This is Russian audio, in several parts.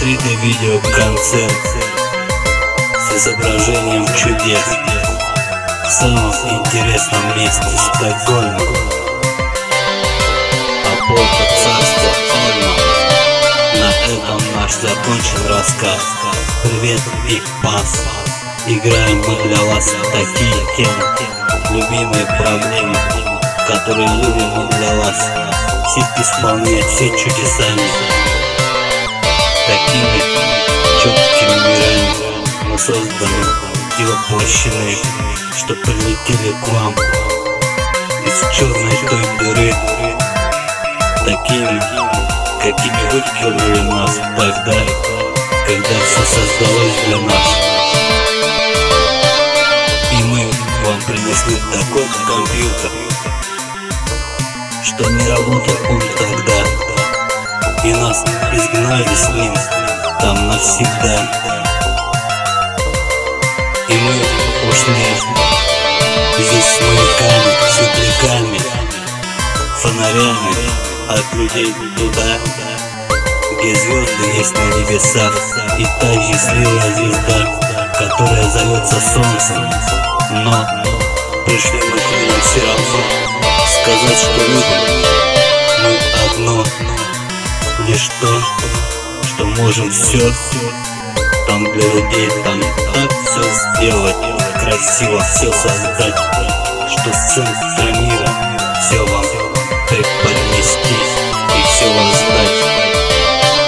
3D видеоконцерт с изображением чудес в самом интересном месте Стокгольма. А полка царства Ольма. На этом наш закончен рассказ. Привет, Биг Пас. Играем мы для вас такие темы, любимые проблемы, которые любим мы для вас. Все исполнять все чудесами созданы и воплощены, что прилетели к вам из черной той дыры, такими, какими вы выкинули нас тогда, когда все создалось для нас. И мы вам принесли такой компьютер, что не работал он тогда и нас изгнали с ним там навсегда. И мы ушли здесь с маяками, светляками, фонарями от людей туда, где звезды есть на небесах, и та счастливая звезда, которая зовется солнцем. Но пришли мы к ним все равно сказать, что любим мы одно лишь то, что можем все Там для людей, там так все сделать. Красиво все создать Что центра мира все вам преподнести И все воздать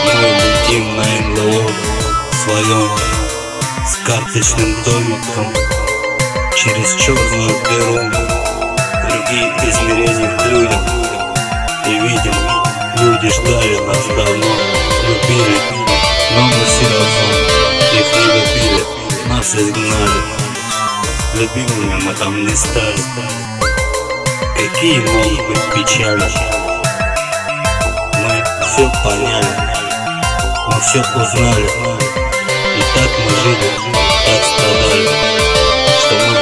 Мы летим на НЛО своем С карточным домиком Через черную дыру. Другие измерения к людям нас изгнали. Любимыми мы там не стали. Какие могут быть печали? Мы все поняли, мы все узнали. И так мы жили, так страдали, что мы